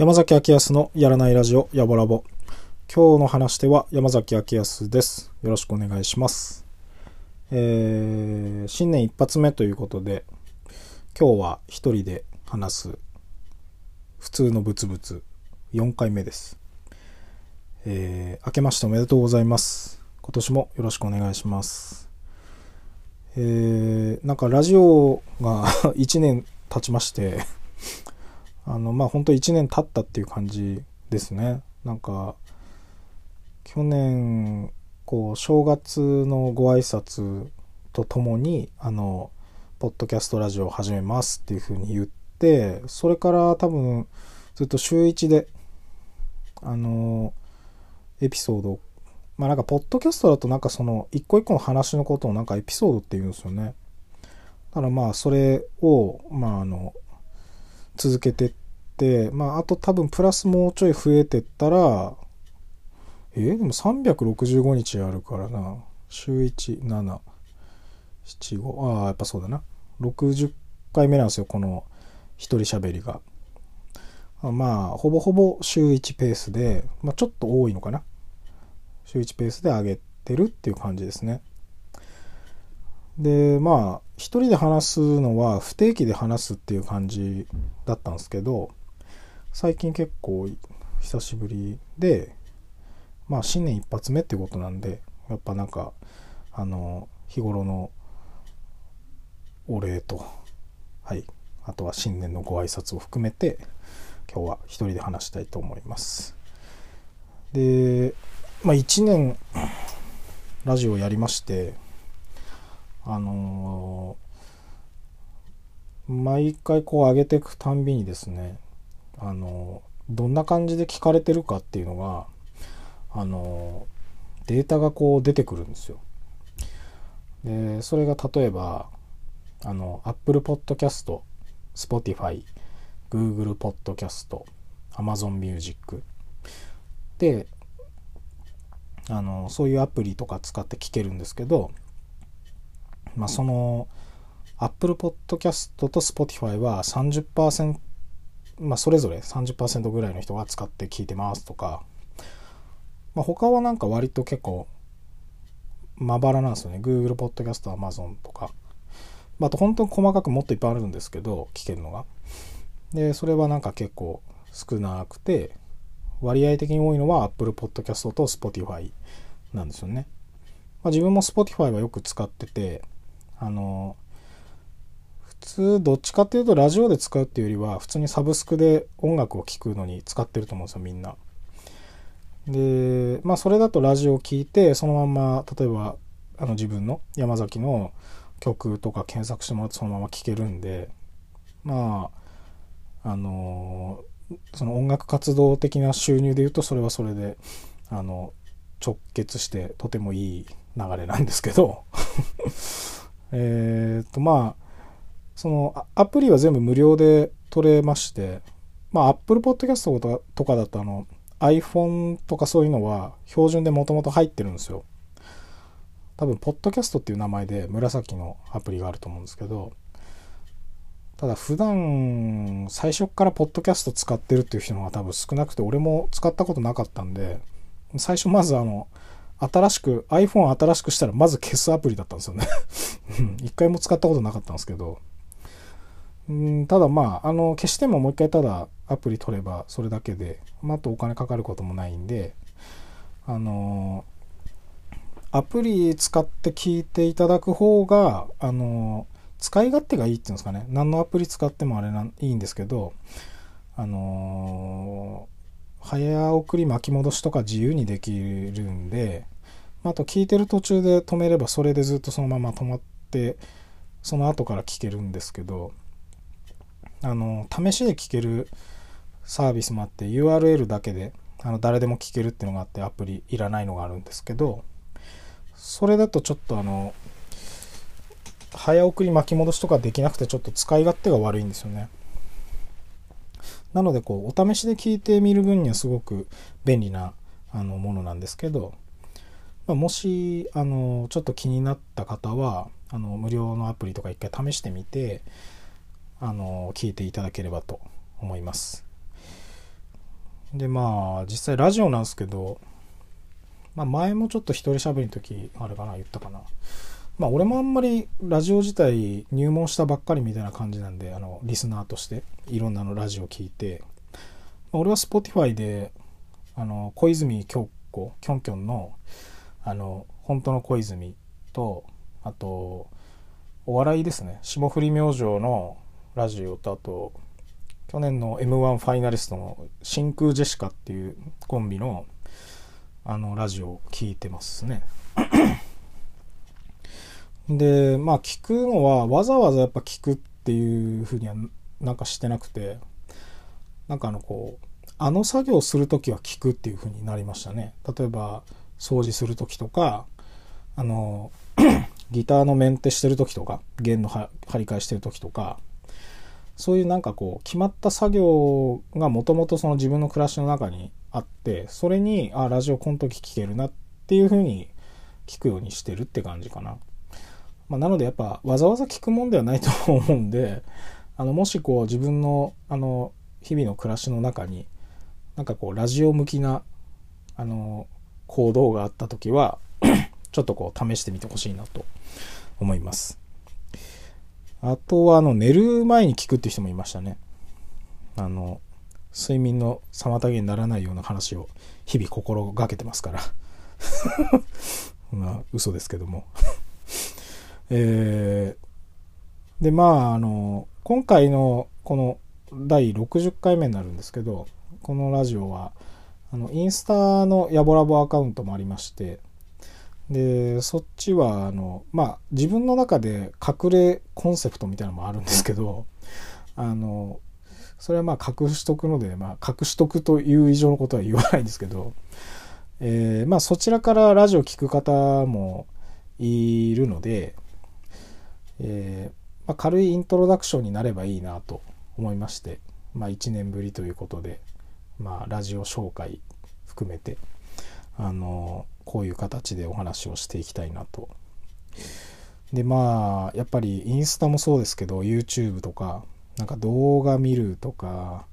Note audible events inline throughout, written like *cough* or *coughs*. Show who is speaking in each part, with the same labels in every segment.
Speaker 1: 山崎明康のやらないラジオやぼらぼ。今日の話では山崎明康です。よろしくお願いします。えー、新年一発目ということで、今日は一人で話す普通のブツブツ4回目です。えー、明けましておめでとうございます。今年もよろしくお願いします。えー、なんかラジオが *laughs* 1年経ちましてあの、まあ本当1年経ったっていう感じですね。なんか、去年、こう、正月のご挨拶とともに、あの、ポッドキャストラジオを始めますっていうふうに言って、それから多分、ずっと週1で、あの、エピソードまあなんか、ポッドキャストだとなんかその、一個一個の話のことをなんかエピソードって言うんですよね。だからまあ、それを、まああの、続けてって、まあ、あと多分プラスもうちょい増えてったら、えー、でも365日あるからな。週1、7、7、5、ああ、やっぱそうだな。60回目なんですよ、この一人喋りが。まあ、ほぼほぼ週1ペースで、まあ、ちょっと多いのかな。週1ペースで上げてるっていう感じですね。でまあ一人で話すのは不定期で話すっていう感じだったんですけど最近結構久しぶりでまあ新年一発目ってことなんでやっぱなんかあの日頃のお礼とはい。あとは新年のご挨拶を含めて今日は一人で話したいと思います。でまあ1年ラジオやりましてあのー、毎回こう上げていくたんびにですね、あのー、どんな感じで聞かれてるかっていうのが、あの、データがこう出てくるんですよ。で、それが例えば、あの、Apple Podcast、Spotify、Google Podcast、Amazon Music で、あの、そういうアプリとか使って聞けるんですけど、まあ、その Apple Podcast と Spotify は30%、まあ、それぞれ30%ぐらいの人が使って聞いてますとか、まあ、他はなんか割と結構まばらなんですよね。Google Podcast、Amazon とか、まあ、と本当に細かくもっといっぱいあるんですけど聞けるのが。でそれはなんか結構少なくて割合的に多いのは Apple Podcast と Spotify なんですよね、まあ、自分も Spotify はよく使っててあの普通どっちかっていうとラジオで使うっていうよりは普通にサブスクで音楽を聴くのに使ってると思うんですよみんな。でまあそれだとラジオを聴いてそのまんま例えばあの自分の山崎の曲とか検索してもらってそのまま聴けるんでまああのその音楽活動的な収入で言うとそれはそれであの直結してとてもいい流れなんですけど。*laughs* えっとまあそのアプリは全部無料で取れましてまあ Apple Podcast とかだとあの iPhone とかそういうのは標準でもともと入ってるんですよ。多分ポッドキャストっていう名前で紫のアプリがあると思うんですけどただ普段最初からポッドキャスト使ってるっていう人が多分少なくて俺も使ったことなかったんで最初まずあの新しく iPhone 新しくしたらまず消すアプリだったんですよね。*laughs* 一回も使ったことなかったんですけどうんただまああの消してももう一回ただアプリ取ればそれだけで、まあ、あとお金かかることもないんであのアプリ使って聞いていただく方があの使い勝手がいいっていうんですかね。何のアプリ使ってもあれないいんですけどあの早送り巻き戻しとか自由にできるんで、あと聞いてる途中で止めればそれでずっとそのまま止まってその後から聞けるんですけどあの試しで聞けるサービスもあって URL だけであの誰でも聞けるっていうのがあってアプリいらないのがあるんですけどそれだとちょっとあの早送り巻き戻しとかできなくてちょっと使い勝手が悪いんですよね。なのでこうお試しで聞いてみる分にはすごく便利なあのものなんですけど、まあ、もしあのちょっと気になった方はあの無料のアプリとか一回試してみてあの聞いていただければと思います。でまあ実際ラジオなんですけど、まあ、前もちょっと一人喋りの時あれかな言ったかな。まあ俺もあんまりラジオ自体入門したばっかりみたいな感じなんで、あの、リスナーとしていろんなのラジオ聞いて、まあ、俺は Spotify で、あの、小泉京子、キョンキョンの、あの、本当の小泉と、あと、お笑いですね。霜降り明星のラジオと、あと、去年の M1 ファイナリストの真空ジェシカっていうコンビの、あの、ラジオを聞いてますね。*coughs* で、まあ聞くのはわざわざやっぱ聞くっていうふうにはなんかしてなくて、なんかあのこう、あの作業するときは聞くっていうふうになりましたね。例えば掃除するときとか、あの、*coughs* ギターのメンテしてるときとか、弦の張り替えしてるときとか、そういうなんかこう決まった作業がもともとその自分の暮らしの中にあってそれにあラジオこの時聞けるなっていうふうに聞くようにしてるって感じかな。まあ、なのでやっぱわざわざ聞くもんではないと思うんであのもしこう自分のあの日々の暮らしの中になんかこうラジオ向きなあの行動があった時は *clears throat* ちょっとこう試してみてほしいなと思います。あとはあの寝る前に聞くっていう人もいましたね。あの睡眠の妨げにならないような話を日々心がけてますから *laughs* まあ嘘ですけども *laughs* えー、で、まあ、あの、今回のこの第60回目になるんですけど、このラジオは、あの、インスタのヤボラボアカウントもありまして、で、そっちは、あの、まあ、自分の中で隠れコンセプトみたいなのもあるんですけど、あの、それはまあ隠しとくので、まあ、隠しとくという以上のことは言わないんですけど、えー、まあそちらからラジオ聞く方もいるので、えー、まあ、軽いイントロダクションになればいいなと思いまして、まあ、1年ぶりということで、まあ、ラジオ紹介含めて、あのこういう形でお話をしていきたいなと。でまあやっぱりインスタもそうですけど YouTube とかなんか動画見るとか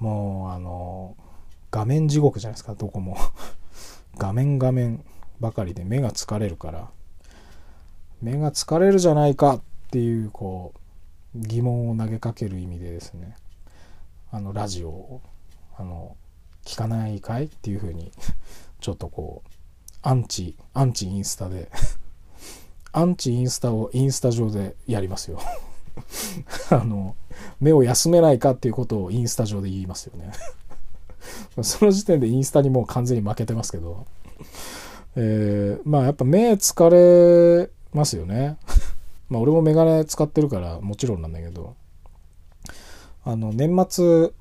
Speaker 1: もうあの画面地獄じゃないですかどこも。*laughs* 画面画面ばかりで目が疲れるから。目が疲れるじゃないかっていうこう疑問を投げかける意味でですね。あのラジオをあの聞かないかいっていうふうに *laughs* ちょっとこうアンチアンチインスタで。*laughs* アンチインスタをインスタ上でやりますよ。*laughs* あの目を休めないかっていうことをインスタ上で言いますよね。*laughs* その時点でインスタにもう完全に負けてますけど、えー、まあやっぱ目疲れますよね。まあ俺もメガネ使ってるからもちろんなんだけど、あの年末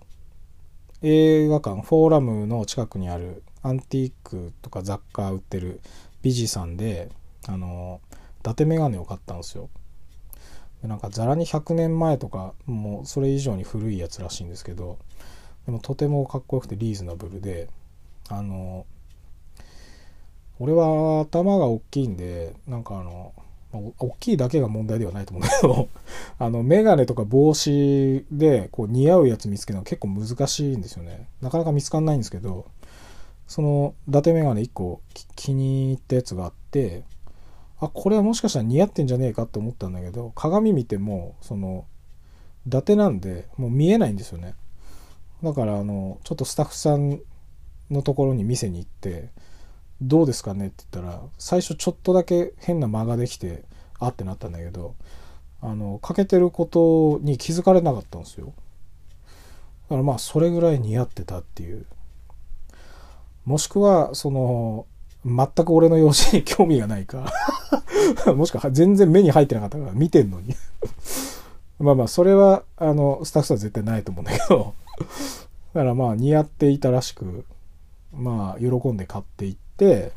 Speaker 1: 映画館フォーラムの近くにあるアンティークとか雑貨売ってるビジさんで、あの、伊達メガネを買ったんですよ。でなんかざらに100年前とかもうそれ以上に古いやつらしいんですけどでもとてもかっこよくてリーズナブルであの俺は頭が大きいんでなんかあのま、大きいだけが問題ではないと思うんだけど *laughs* あの、メガネとか帽子で、こう、似合うやつ見つけるのは結構難しいんですよね。なかなか見つかんないんですけど、その、伊達メガネ1個気に入ったやつがあって、あ、これはもしかしたら似合ってんじゃねえかって思ったんだけど、鏡見ても、その、伊達なんで、もう見えないんですよね。だから、あの、ちょっとスタッフさんのところに店に行って、どうですかねって言ったら、最初ちょっとだけ変な間ができて、あってなったんだけど、あの、かけてることに気づかれなかったんですよ。だからまあ、それぐらい似合ってたっていう。もしくは、その、全く俺の容姿に興味がないか。*laughs* もしくは全然目に入ってなかったから見てんのに。*laughs* まあまあ、それは、あの、スタッフさん絶対ないと思うんだけど。*laughs* だからまあ、似合っていたらしく、まあ、喜んで買っていって、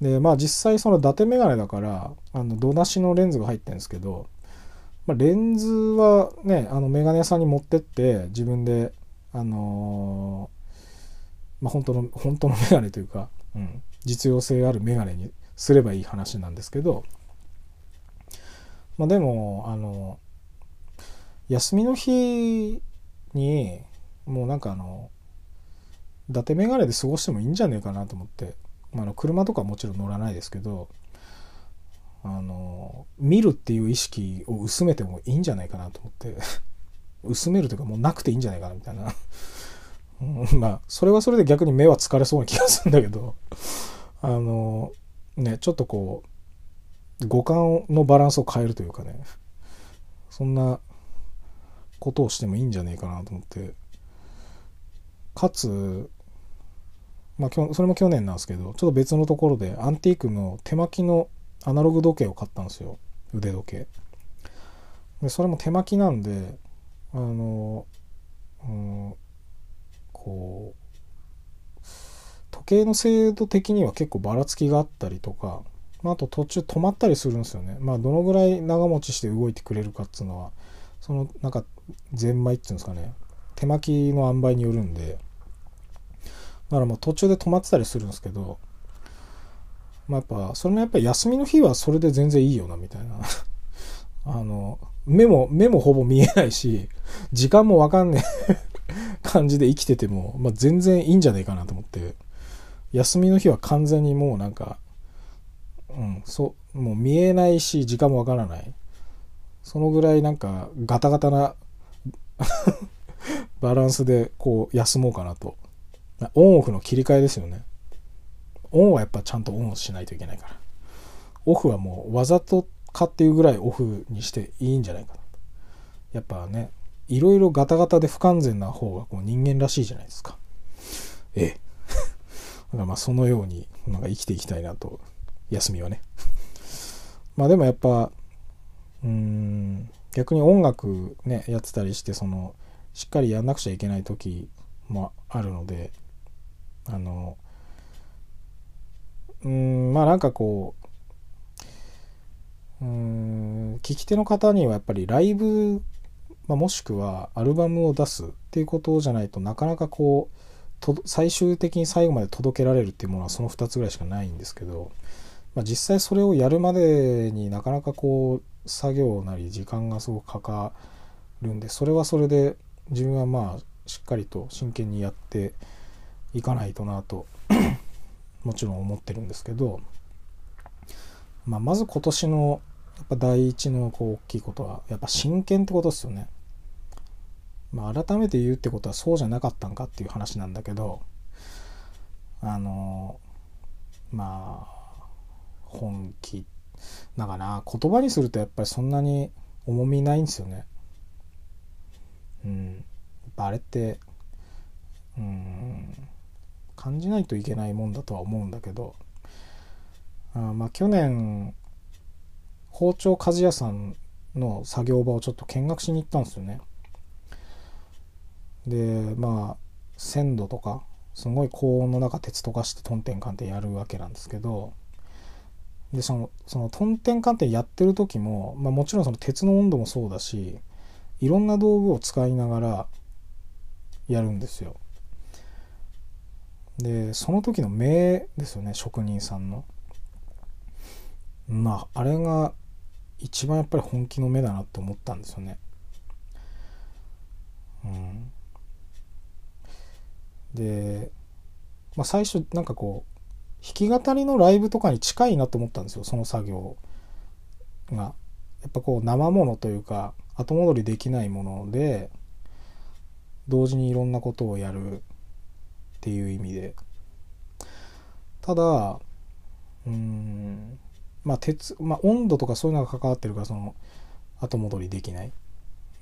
Speaker 1: でまあ実際その伊達メガネだからあの度なしのレンズが入ってるんですけど、まあ、レンズはねあのメガネ屋さんに持ってって自分であのー、まあ本当の本当のメガネというか、うん、実用性あるメガネにすればいい話なんですけどまあでもあの休みの日にもうなんかあの伊達メガネで過ごしてもいいんじゃねえかなと思って、まあ、あの車とかもちろん乗らないですけどあの見るっていう意識を薄めてもいいんじゃないかなと思って *laughs* 薄めるというかもうなくていいんじゃないかなみたいなまあそれはそれで逆に目は疲れそうな気がするんだけど。あのねちょっとこう五感のバランスを変えるというかね。そんなことをしてもいいんじゃねえかなと思って。かつまあそれも去年なんですけどちょっと別のところでアンティークの手巻きのアナログ時計を買ったんですよ。腕時計。でそれも手巻きなんであの、うん、こう時計の精度的には結構ばらつきがあったりとか、まあ、あと途中止まったりするんですよね。まあどのぐらい長持ちして動いてくれるかっていうのはそのなんかゼンマイっていうんですかね。手巻きの塩梅によるんで。だからもう途中で止まってたりするんですけどまあやっぱそれもやっぱり休みの日はそれで全然いいよなみたいな。*laughs* あの目も目もほぼ見えないし時間もわかんねえ。感じで生きてても、まあ、全然いいんじゃないかなと思って休みの日は完全にもうなんかうんそうもう見えないし時間もわからないそのぐらいなんかガタガタな *laughs* バランスでこう休もうかなと。オンオフの切り替えですよね。オンはやっぱちゃんとオンしないといけないから。オフはもうわざとかっていうぐらいオフにしていいんじゃないかな。やっぱね、いろいろガタガタで不完全な方がこう人間らしいじゃないですか。ええ。*laughs* だからまあそのようになんか生きていきたいなと。休みはね。まあでもやっぱうん逆に音楽ねやってたりしてそのしっかりやんなくちゃいけない時もあるのであのうんまあなんかこううん聞き手の方にはやっぱりライブ、まあ、もしくはアルバムを出すっていうことじゃないとなかなかこうと最終的に最後まで届けられるっていうものはその2つぐらいしかないんですけど、まあ、実際それをやるまでになかなかこう作業なり時間がすごくかかるんでそれはそれで自分はまあしっかりと真剣にやっていかないとなと *coughs* もちろん思ってるんですけど、まあ、まず今年のやっぱ第一のこう大きいことはやっぱ真剣ってことですよね。まあ、改めて言うってことはそうじゃなかったんかっていう話なんだけどあのまあ本気なんかな言葉にするとやっぱりそんなに重みないんですよね。うん。あれって、うん、感じないといけないもんだとは思うんだけど、あまあ去年、包丁鍛冶屋さんの作業場をちょっと見学しに行ったんですよね。で、まあ、鮮度とか、すごい高温の中鉄とかしてトンテンカンってやるわけなんですけど、でそのそのトンテンカンテンやってる時も、まあ、もちろんその鉄の温度もそうだしいろんな道具を使いながらやるんですよ。でその時の目ですよね職人さんの。まああれが一番やっぱり本気の目だなって思ったんですよね。うん、で、まあ、最初なんかこう弾き語りのライブとかに近いなと思ったんですよその作業が。やっぱこう生ものというか後戻りできないもので同時にいろんなことをやるっていう意味でただうんまあ鉄、まあ、温度とかそういうのが関わってるからその後戻りできない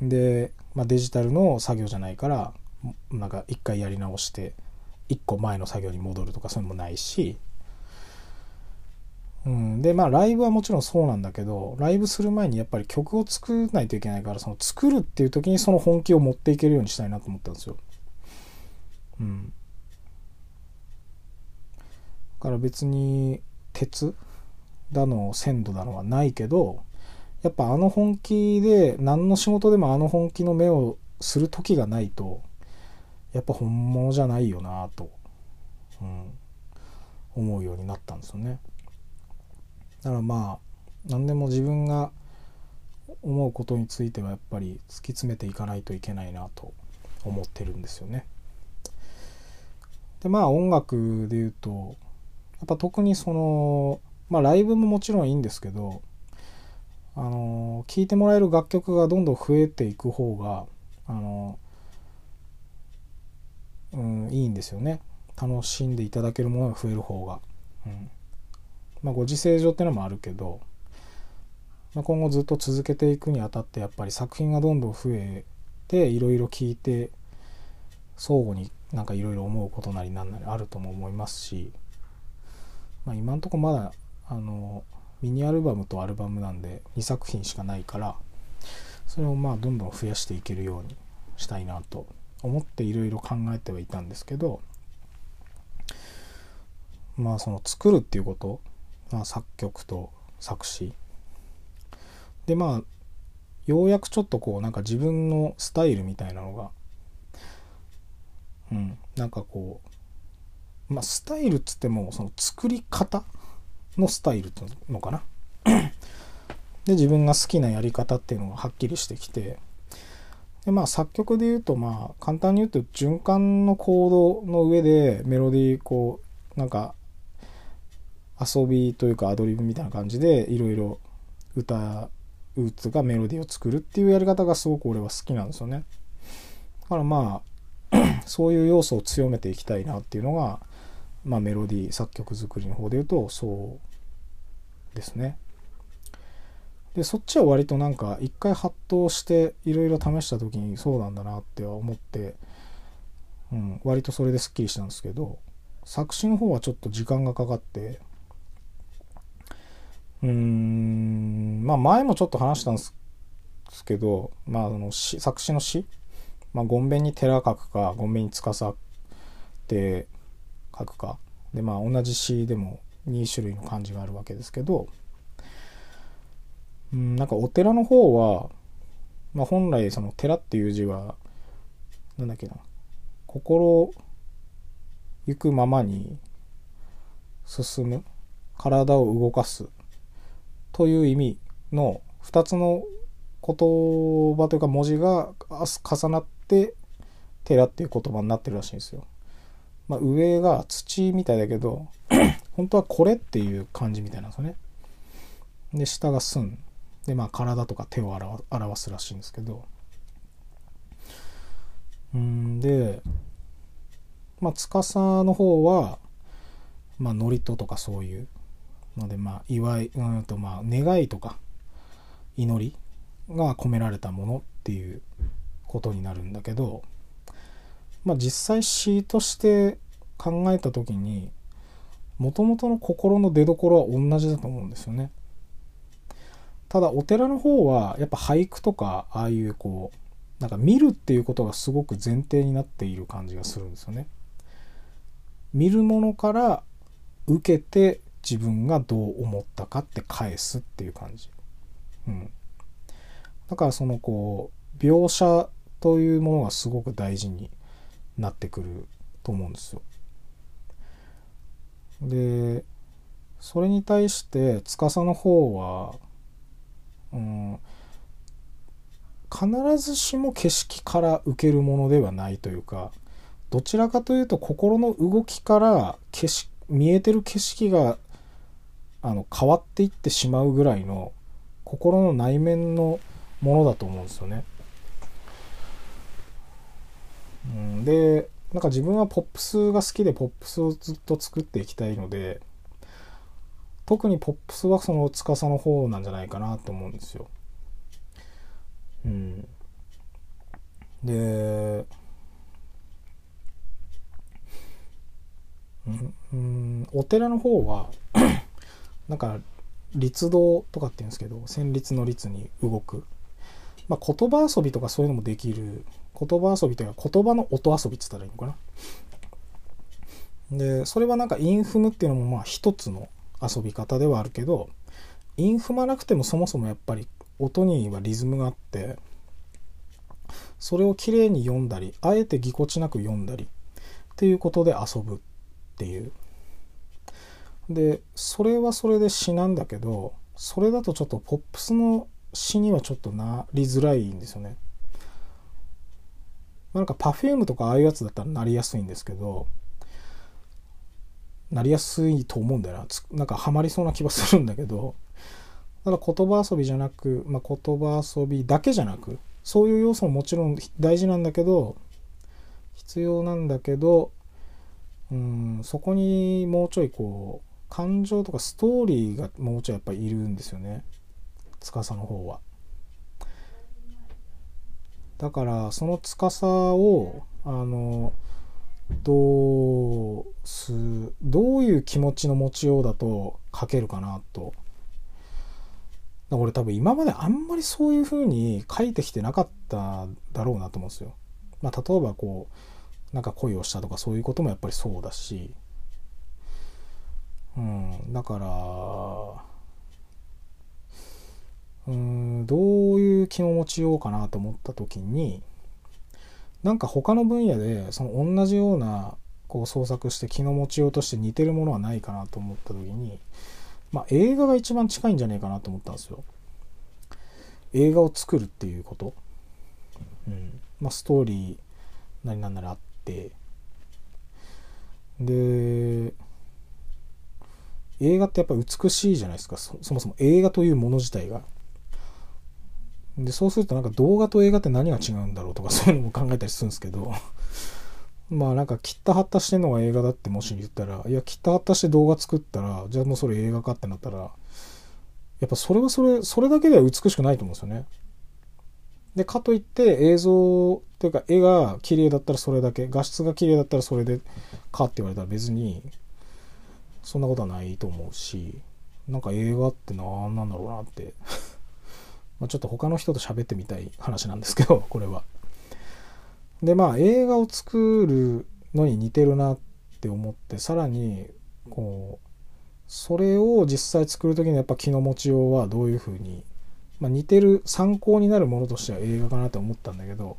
Speaker 1: で、まあ、デジタルの作業じゃないからなんか一回やり直して一個前の作業に戻るとかそういうのもないし。うん、でまあライブはもちろんそうなんだけどライブする前にやっぱり曲を作らないといけないからその作るっていう時にその本気を持っていけるようにしたいなと思ったんですよ。うん、だから別に鉄だの鮮度だのはないけどやっぱあの本気で何の仕事でもあの本気の目をする時がないとやっぱ本物じゃないよなと、うん、思うようになったんですよね。だからまあ何でも自分が思うことについてはやっぱり突き詰めていかないといけないなと思ってるんですよね。でまあ音楽で言うとやっぱ特にそのまあライブももちろんいいんですけどあの聴いてもらえる楽曲がどんどん増えていく方があのうんいいんですよね楽しんでいただけるものが増える方が。うんまあ、ご時世上ってのもあるけどまあ、今後ずっと続けていくにあたってやっぱり作品がどんどん増えていろいろ聞いて相互になんかいろいろ思うことなりなんなりあるとも思いますし、まあ、今んとこまだあのミニアルバムとアルバムなんで2作品しかないからそれをまあどんどん増やしていけるようにしたいなと思っていろいろ考えてはいたんですけどまあその作るっていうこと、まあ、作曲と作詞。でまあようやくちょっとこうなんか自分のスタイルみたいなのがうんなんかこうまあスタイルっつってもその作り方のスタイルっていうのかな。で自分が好きなやり方っていうのがはっきりしてきてでまあ作曲で言うとまあ簡単に言うと循環のコードの上でメロディーこうなんか遊びというかアドリブみたいな感じでいろいろ歌ウーツがメロディーを作るっていうやり方がすごく俺は好きなんですよね。だからまあ *clears throat* そういう要素を強めていきたいなっていうのが、まあ、メロディー作曲作りの方で言うとそうですね。でそっちは割となんか一回発動していろいろ試した時にそうなんだなって思って、うん、割とそれですっきりしたんですけど作詞の方はちょっと時間がかかってうーんまあ前もちょっと話したんですけど、まあ、あの作詞の詩、まあ、ゴンベに寺書くかゴンベに司って書くか。でまあ同じ詩でも2種類の漢字があるわけですけどうんなんかお寺の方は、まあ、本来その寺っていう字はなんだっけな心行くままに進む体を動かすという意味の2つの言葉というか文字が重なって寺っていう言葉になってるらしいんですよ。まあ、上が土みたいだけど *clears throat* 本当はこれっていう感じみたいなんですよね。で下が寸でまあ体とか手を表すらしいんですけどうんでまあ司の方はまあ祝詞とかそういうのでまあ祝いうんとまあ願いとか祈りが込められたものっていうことになるんだけどまあ実際詩として考えた時にもともとの心の出どころは同じだと思うんですよね。ただお寺の方はやっぱ俳句とかああいうこうなんか見るっていうことがすごく前提になっている感じがするんですよね。見るものから受けて自分がどう思ったかって返すっていう感じ。うん。だからそのこう、描写というものがすごく大事になってくると思うんですよ。で、それに対して司の方は、うん、必ずしも景色から受けるものではないというかどちらかというと心の動きから景色見えてる景色があの変わっていってしまうぐらいの心の内面のものだと思うんですよね。うん、でなんか自分はポップスが好きでポップスをずっと作っていきたいので特にポップスはその司の方なんじゃないかなと思うんですよ。うん、でうん、お寺の方は *clears throat* なんか律動とかって言うんですけど旋律の律に動く、まあ、言葉遊びとかそういうのもできる。言葉遊びというか言葉の音遊びっつったらいいのかな。でそれはなんかインフムっていうのもまあ一つの遊び方ではあるけどインフマなくてもそもそもやっぱり音にはリズムがあってそれをきれいに読んだりあえてぎこちなく読んだりっていうことで遊ぶっていう。でそれはそれで詩なんだけどそれだとちょっとポップスの詩にはちょっとなりづらいんですよね。なんか Perfume とかああいうやつだったらなりやすいんですけどなりやすいと思うんだよな。なんかハマりそうな気はするんだけど。ただ言葉遊びじゃなく、まあ、言葉遊びだけじゃなくそういう要素ももちろん大事なんだけど必要なんだけどうんそこにもうちょいこう感情とかストーリーがもうちょいやっぱいるんですよね。司の方は。だからその司をあのどうすどういう気持ちの持ちようだと書けるかなと。俺多分今まであんまりそういう風に書いてきてなかっただろうなと思うんですよ。まあ例えばこうなんか恋をしたとかそういうこともやっぱりそうだし。うん、だからうんどういう気持ちようかなと思った時になんか他の分野でその同じようなこう創作して気の持ちようとして似てるものはないかなと思った時にまあ映画が一番近いんじゃないかなと思ったんですよ。映画を作るっていうこと。うんまあ、ストーリー何なんならあってで映画ってやっぱ美しいじゃないですかそもそも映画というもの自体がで、そうするとなんか動画と映画って何が違うんだろうとか *laughs* そういうのも考えたりするんですけど *laughs* まあなんか切った貼ったしてんのが映画だってもし言ったら、いや切った貼ったして動画作ったら、じゃあもうそれ映画かってなったら、やっぱそれはそれ、それだけでは美しくないと思うんですよね。で、かといって映像っていうか絵が綺麗だったらそれだけ、画質が綺麗だったらそれでかって言われたら別にそんなことはないと思うし、なんか映画って何なんだろうなって *laughs* まあ、ちょっと他の人と喋ってみたい話なんですけど、*laughs* これは。で、まあ映画を作るのに似てるなって思って、さらに、こう、それを実際作る時にやっぱ気の持ちようはどういうふうに、まあ、似てる参考になるものとしては映画かなって思ったんだけど、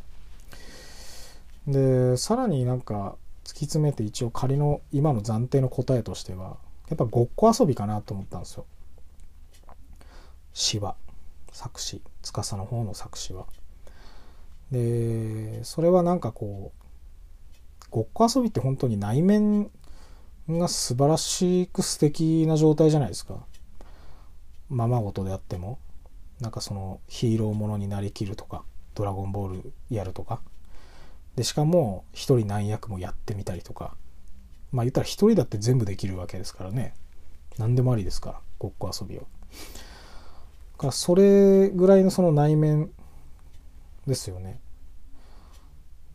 Speaker 1: で、さらになんか突き詰めて一応仮の今の暫定の答えとしては、やっぱごっこ遊びかなと思ったんですよ。詩は。作詞司の方の作詞は。でそれはなんかこうごっこ遊びって本当に内面が素晴らしく素敵な状態じゃないですか。ままごとであってもなんかそのヒーローものになりきるとかドラゴンボールやるとかでしかも一人何役もやってみたりとかまあ言ったら一人だって全部できるわけですからね何でもありですからごっこ遊びは。かそれぐらいのその内面ですよね。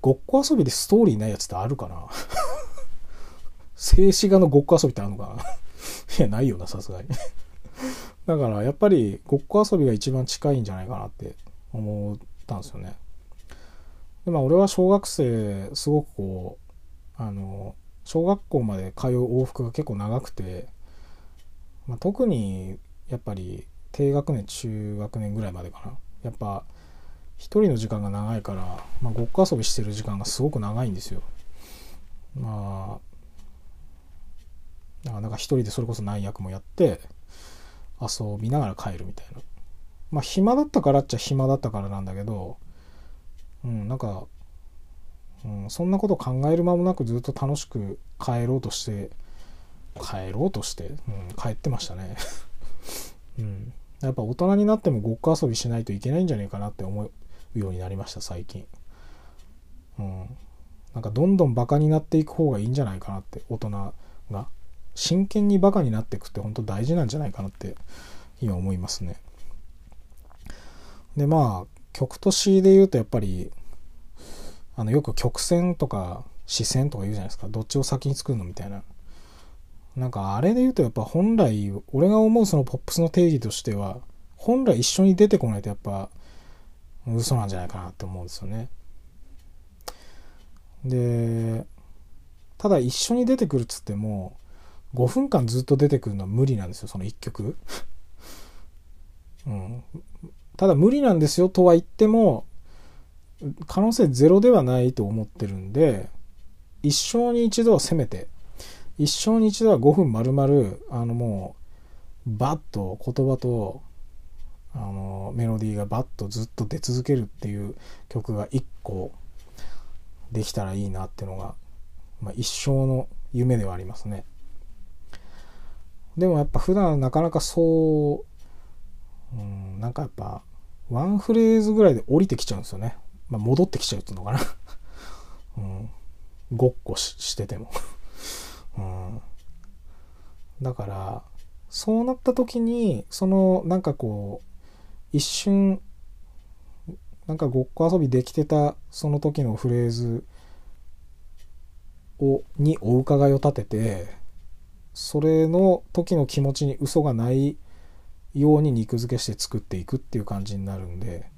Speaker 1: ごっこ遊びでストーリーないやつってあるかな？*laughs* 静止画のごっこ遊びってあるのか？な *laughs* いや、ないよな、さすがに *laughs* だからやっぱりごっこ遊びが一番近いんじゃないかなって思ったんですよね。でまあ俺は小学生すごくこうあの小学校まで通う往復が結構長くて、まあ、特にやっぱり低学年中学年ぐらいまでかな。やっぱ一人の時間が長いから、まあ、ごっこ遊びしてる時間がすごく長いんですよ。まあなんか一人でそれこそ何役もやって遊びながら帰るみたいな。まあ暇だったからっちゃ暇だったからなんだけどうんなんか、うん、そんなこと考える間もなくずっと楽しく帰ろうとして帰ろうとして、うん、帰ってましたね。*laughs* うん。やっぱ大人になってもごっこ遊びしないといけないんじゃないかなって思うようになりました最近。うん。なんかどんどんバカになっていく方がいいんじゃないかなって大人が真剣にバカになっていくって本当大事なんじゃないかなって今思いますね。でまあ曲と詩で言うとやっぱりあのよく曲線とか視線とか言うじゃないですか。どっちを先に作るのみたいな。なんかあれで言うとやっぱ本来、俺が思うそのポップスの定義としては、本来一緒に出てこないとやっぱ嘘なんじゃないかなって思うんですよね。で、ただ一緒に出てくるっつっても、5分間ずっと出てくるのは無理なんですよその1曲。うん、ただ無理なんですよとは言っても可能性ゼロではないと思ってるんで一生に一度はせめて一生に一度は5分丸々あのもうバッと言葉とあのメロディーがバッとずっと出続けるっていう曲が1個できたらいいなっていうのが、まあ、一生の夢ではありますね。でもやっぱ普段なかなかそう、うん、なんかやっぱワンフレーズぐらいで降りてきちゃうんですよね。まあ、戻ってきちゃうっていうのかな。うん、ごっこしててもうん。だから、そうなった時に、その、なんかこう、一瞬、なんかごっこ遊びできてたその時のフレーズを、にお伺いを立てて、それの時の気持ちに嘘がないように肉付けして作っていくっていう感じになるんで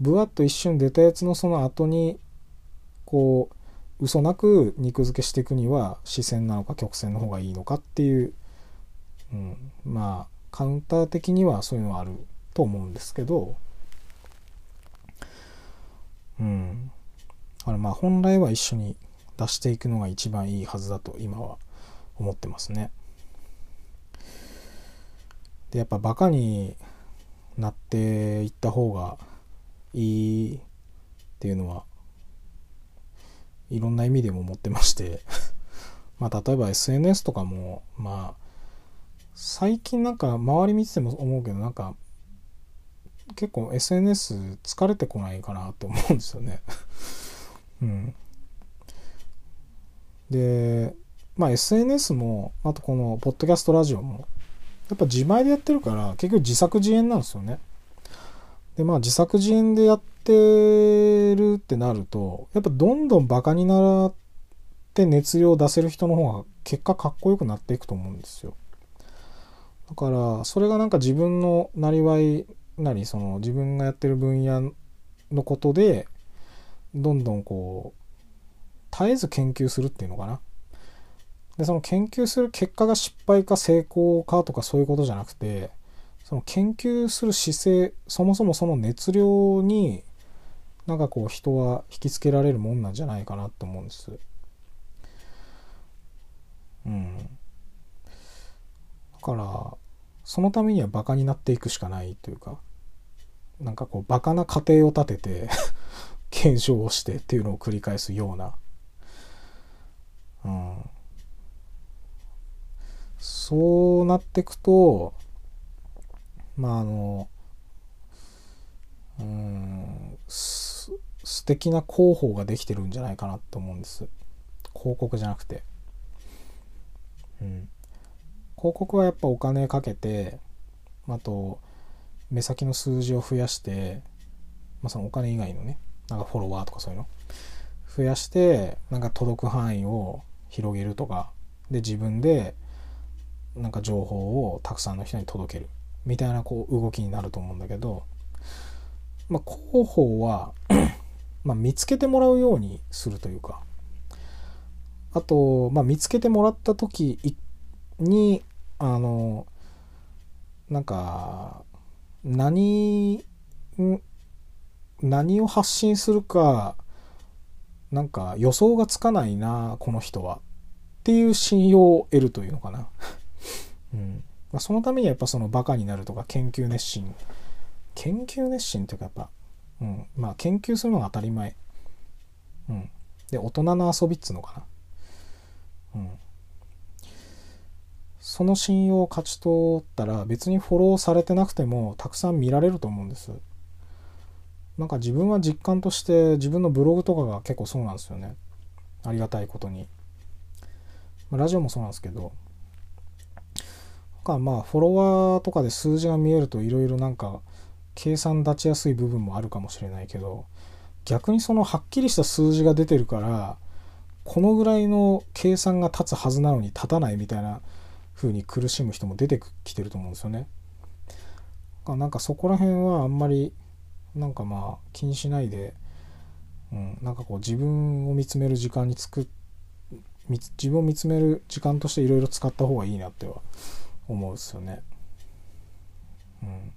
Speaker 1: ぶわっと一瞬出たやつのその後にこう嘘なく肉付けしていくには視線なのか曲線の方がいいのかっていう、うん、まあカウンター的にはそういうのはあると思うんですけどうんあのまあ本来は一緒に出していくのが一番いいはずだと今は思ってますね。でやっぱバカになっていった方がいいっていうのはいろんな意味でも思ってまして *laughs* まあ例えば SNS とかもまあ最近なんか周り見てても思うけどなんか結構 SNS 疲れてこないかなって思うんですよね *laughs* うん。で、まあ SNS も、あとこのポッドキャストラジオも、やっぱ自前でやってるから結局自作自演なんですよね。でまあ自作自演でやってるってなるとやっぱどんどんバカになって熱量を出せる人の方が結果かっこよくなっていくと思うんですよ。だからそれがなんか自分のなりわいなりその自分がやってる分野のことでどんどんこう絶えず研究するっていうのかな。でその研究する結果が失敗か成功かとかそういうことじゃなくてその研究する姿勢そもそもその熱量になんかこう人は引きつけられるもんなんじゃないかなって思うんです。うん。だからそのためにはバカになっていくしかないというかなんかこうバカな過程を立てて *laughs* 検証をしてっていうのを繰り返すような。うんそうなっていくと、まああの、うん、素敵な広報ができてるんじゃないかなと思うんです。広告じゃなくて。うん。広告はやっぱお金かけて、あと、目先の数字を増やして、まあそのお金以外のね、なんかフォロワーとかそういうの、増やして、なんか届く範囲を広げるとか、で自分でなんか情報をたくさんの人に届けるみたいなこう動きになると思うんだけど、まあ、広報は *clears throat* ま見つけてもらうようにするというかあと、まあ、見つけてもらった時にあのなんか何何を発信するかなんか予想がつかないなこの人はっていう信用を得るというのかな。*laughs* うん。まあ、そのためにやっぱそのバカになるとか研究熱心。研究熱心っていうかやっぱ、うん、まあ研究するのが当たり前、うん、で大人の遊びっつうのかな、うん、その信用を勝ち取ったら別にフォローされてなくてもたくさん見られると思うんです。なんか自分は実感として自分のブログとかが結構そうなんですよね。ありがたいことに。ラジオもそうなんですけど。かまあフォロワーとかで数字が見えるといろいろなんか計算立ちやすい部分もあるかもしれないけど逆にそのはっきりした数字が出てるからこのぐらいの計算が立つはずなのに立たないみたいな風に苦しむ人も出てきてると思うんですよね。なんかそこら辺はあんまりなんかまあ気にしないで、うん、なんかこう自分を見つめる時間に作っ自分を見つめる時間としていろいろ使った方がいいなっては思うんすよね。うん、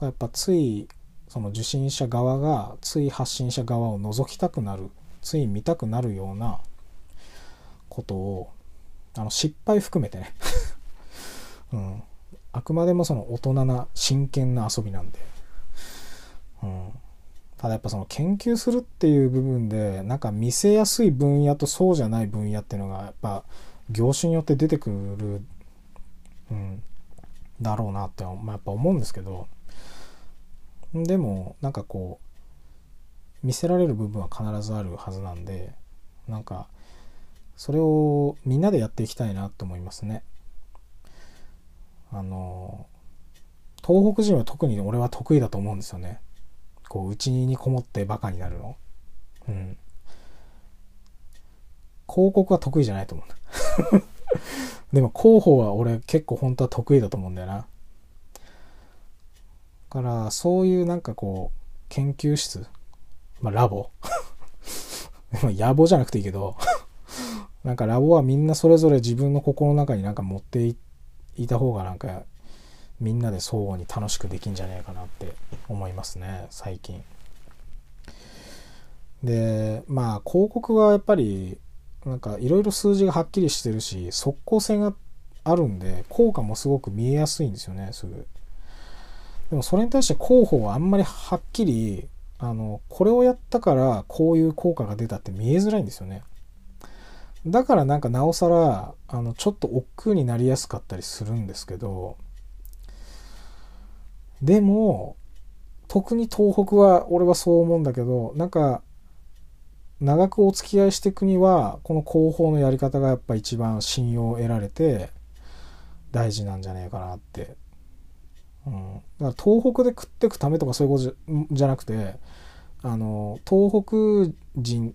Speaker 1: やっぱついその受信者側がつい発信者側を覗きたくなるつい見たくなるようなことをあの失敗含めてね、*laughs* うん、あくまでもその大人な真剣な遊びなんで、うん、ただやっぱその研究するっていう部分でなんか見せやすい分野とそうじゃない分野っていうのがやっぱ業種によって出てくる、うん、だろうなって、まあ、やっぱ思うんですけどでもなんかこう見せられる部分は必ずあるはずなんでなんかそれをみんなでやっていきたいなと思いますね。あの東北人は特に俺は得意だと思うんですよね。こう内にこもってバカになるの。うん。広告は得意じゃないと思う。でも広報は俺結構本当は得意だと思うんだよな。だからそういうなんかこう研究室、まあラボ *laughs* 野暮じゃなくていいけどなんかラボはみんなそれぞれ自分の心の中になんか持っていた方がなんかみんなで相互に楽しくできんじゃねえかなって思いますね最近。でまあ広告はやっぱりなんかいろいろ数字がはっきりしてるし即効性があるんで効果もすごく見えやすいんですよねすぐ。でもそれに対して広報はあんまりはっきりあのこれをやったからこういう効果が出たって見えづらいんですよね。だからなんかなおさらあのちょっと億劫になりやすかったりするんですけどでも特に東北は俺はそう思うんだけどなんか長くお付き合いしていくにはこの広報のやり方がやっぱ一番信用を得られて大事なんじゃねえかなって、うん、だから東北で食ってくためとかそういうことじゃなくてあの東北人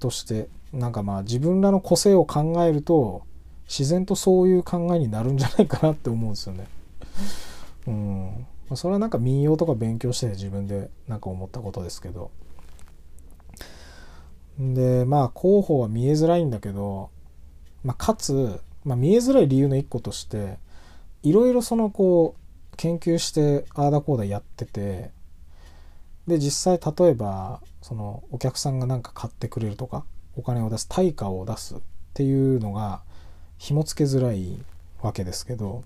Speaker 1: としてなんかまあ自分らの個性を考えると自然とそういう考えになるんじゃないかなって思うんですよね。うん。それはなんか民謡とか勉強して自分でなんか思ったことですけど。で、まあ候補は見えづらいんだけど、まあかつ、まあ見えづらい理由の一個として、いろいろそのこう研究してああだこうだやってて、で実際例えばそのお客さんがなんか買ってくれるとかお金を出す対価を出すっていうのが紐付けづらいわけですけど、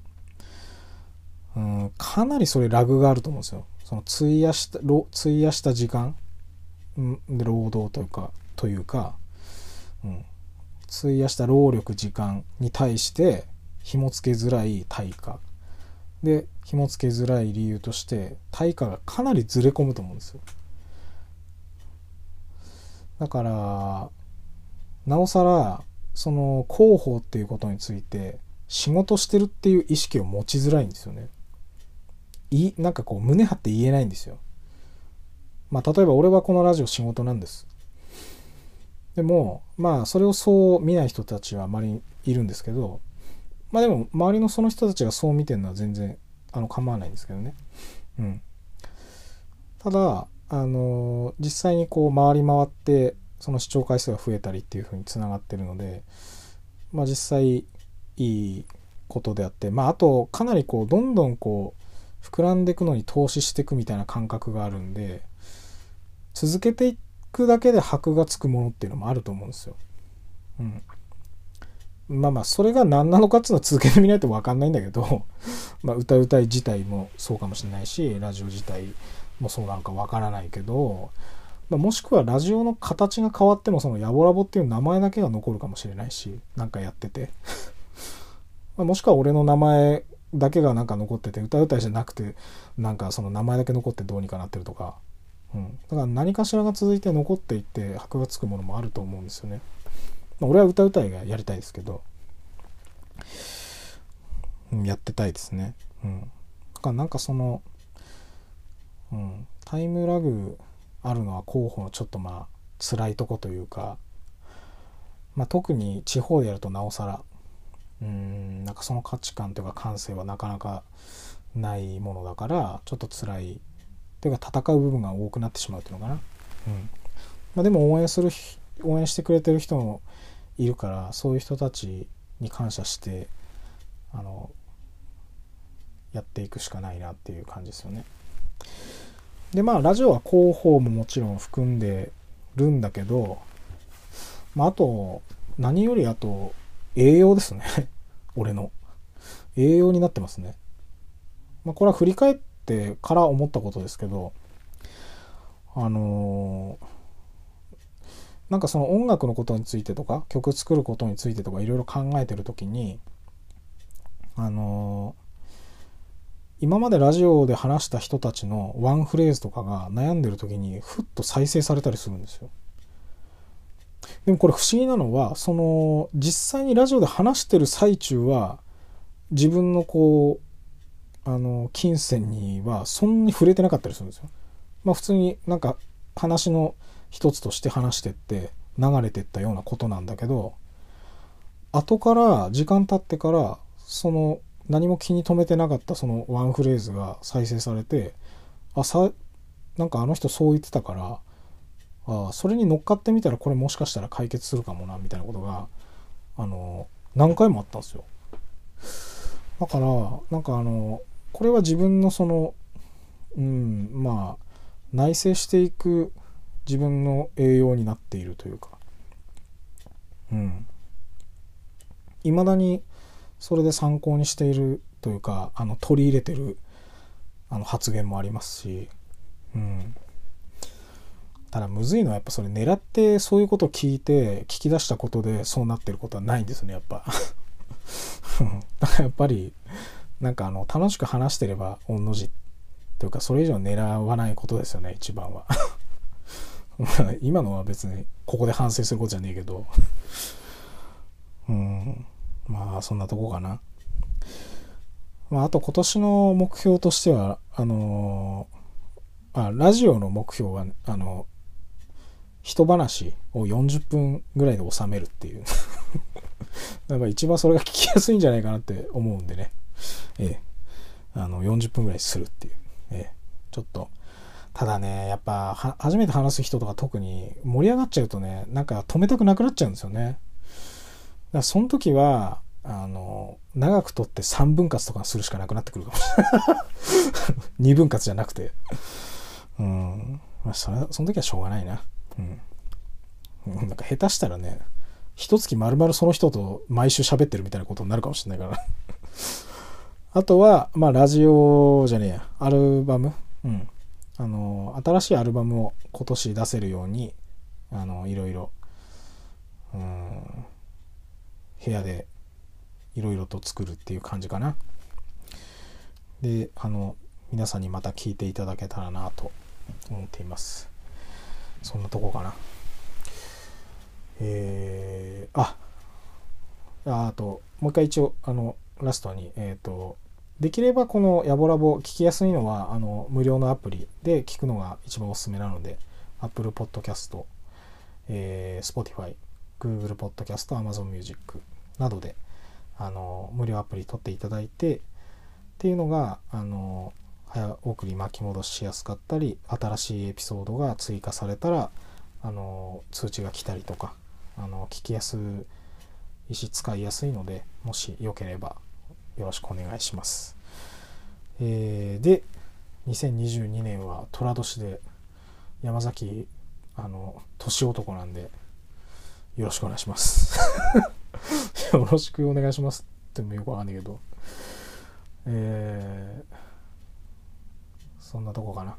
Speaker 1: うん、かなりそれラグがあると思うんですよ。その費やした費やした時間で労働というかというか、うん、費やした労力時間に対して紐付けづらい対価で紐付けづらい理由として対価がかなりずれ込むと思うんですよだからなおさらその広報っていうことについて仕事してるっていう意識を持ちづらいんですよね。いなんかこう胸張って言えないんですよ。まあ例えば俺はこのラジオ仕事なんです。でもまあそれをそう見ない人たちはあまりいるんですけどまあでも周りのその人たちがそう見てるのは全然あの構わないんですけどね。うん。ただあの実際にこう回り回ってその視聴回数が増えたりっていうふうにつながってるので、まあ、実際いいことであって、まあ、あとかなりこうどんどんこう膨らんでいくのに投資していくみたいな感覚があるんで続けていってくだけで箔がつくものっていうのもあると思うんですよ。うん、まあまあそれが何なのかっていうのは続けてみないと分かんないんだけど *laughs* まあ歌うたい自体もそうかもしれないしラジオ自体もそうなんか分からないけどまあ、もしくはラジオの形が変わってもそのヤボラボっていう名前だけが残るかもしれないしなんかやってて。*laughs* まもしくは俺の名前だけがなんか残ってて歌うたいじゃなくてなんかその名前だけ残ってどうにかなってるとか、うん、だから何かしらが続いて残っていって箔がつくものもあると思うんですよね、まあ、俺は歌うたいがやりたいですけど、うん、やってたいですね。うん。だからなんかその、うん、タイムラグあるのは候補のちょっとまあ辛いとこというか、まあ、特に地方でやるとなおさらうんなんかその価値観というか感性はなかなかないものだからちょっと辛いというか戦う部分が多くなってしまうというのかな。うんまあ、でも応援する応援してくれてる人もいるからそういう人たちに感謝してあのやっていくしかないなっていう感じですよね。でまあラジオは広報ももちろん含んでるんだけど、まあ、あと何よりあと栄養ですね *laughs* 俺の栄養になってますね。まあ、これは振り返っから思ったことですけどあのー、なんかその音楽のことについてとか曲作ることについてとかいろいろ考えてる時にあのー、今までラジオで話した人たちのワンフレーズとかが悩んでる時にふっと再生されたりするんですよ。でもこれ不思議なのはその実際にラジオで話してる最中は自分のこうあの金銭にはそんなに触れてなかったりするんですよ。まあ普通になんか話の一つとして話してって流れてったようなことなんだけど後から時間経ってからその何も気に留めてなかったそのワンフレーズが再生されてあさなんかあの人そう言ってたからあそれに乗っかってみたらこれもしかしたら解決するかもなみたいなことがあの何回もあったんですよ。だからなんかあのこれは自分のそのうんまあ内省していく自分の栄養になっているというか。うん。いまだにそれで参考にしているというかあの取り入れてるあの発言もありますし。うん。ただむずいのはやっぱそれ狙ってそういうことを聞いて聞き出したことでそうなってることはないんですねやっぱ。*laughs* だからやっぱりなんかあの楽しく話してれば御の字というかそれ以上狙わないことですよね一番は。*laughs* 今のは別にここで反省することじゃねえけど。うん。まあそんなとこかな。まああと今年の目標としてはあのあラジオの目標はあの一話を40分ぐらいで収めるっていう。*laughs* だか一番それが聞きやすいんじゃないかなって思うんでね。ええ。あの、40分ぐらいするっていう。ええ。ちょっと。ただね、やっぱ、初めて話す人とか特に盛り上がっちゃうとね、なんか止めたくなくなっちゃうんですよね。だからその時は、あの、長くとって3分割とかするしかなくなってくるかもしれない。*laughs* 2分割じゃなくて。うん。まあ、それ、その時はしょうがないな。うん。なんか下手したらね、一月丸々その人と毎週喋ってるみたいなことになるかもしれないからあとは、まあ、ラジオじゃねえや、アルバム。うん。あの、新しいアルバムを今年出せるように、あの、いろいろ、うん、部屋でいろいろと作るっていう感じかな。で、あの、皆さんにまた聞いていただけたらなと思っています。そんなとこかな。えー、ああともう一回一応あのラストにえっ、ー、とできればこのヤボラボ聞きやすいのはあの無料のアプリで聞くのが一番おすすめなので Apple Podcast、えー、Spotify、Google Podcast、Amazon Music などであの無料アプリ取っていただいてっていうのがあの早送り巻き戻しやすかったり新しいエピソードが追加されたらあの通知が来たりとかあの聞きやすいし使いやすいのでもしよければよろしくお願いします。えー、で2022年は寅年で山崎あの年男なんでよろしくお願いします。*laughs* よろしくお願いしますってもよくわかんないけどえー、そんなとこかな。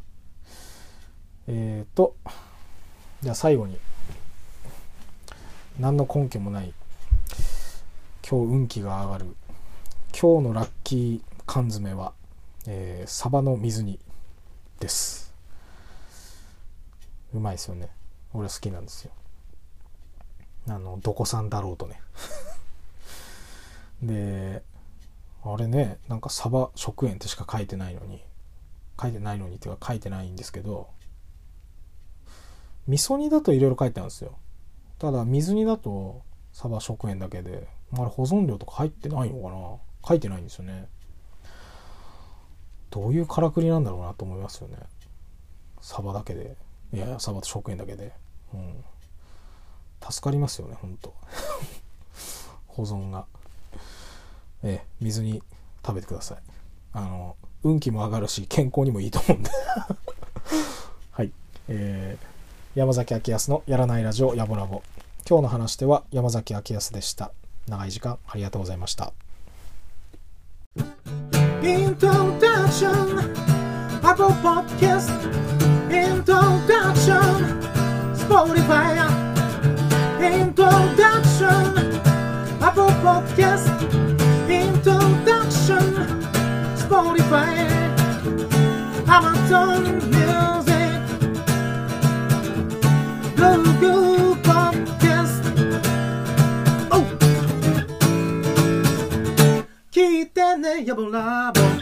Speaker 1: えっ、ー、とじゃあ最後に何の根拠もない今日運気が上がる今日のラッキー缶詰は、えー、サバの水煮です。うまいですよね。俺好きなんですよ。あのどこさんだろうとね。*laughs* であれねなんかサバ食塩ってしか書いてないのに書いてないのにっていうか書いてないんですけど味噌煮だといろいろ書いてあるんですよ。ただ水煮だとサバ食塩だけであれ保存料とか入ってないのかな。書いてないんですよね。どういうからくりなんだろうなと思いますよね。サバだけで。いやサバと食塩だけで。うん。
Speaker 2: 助かりますよね本当。*laughs* 保存が。ええ水に食べてください。あの運気も上がるし健康にもいいと思うんで。*laughs* はい。えー、山崎明康のやらないラジオやぼラボ。今日の話では山崎明康でした。長い時間ありがとうございました。Introduction, Apple Podcast, Introduction, Spotify, Introduction, Apple Podcast, Introduction, Spotify, Amazon Music, Google. 내 여보 라보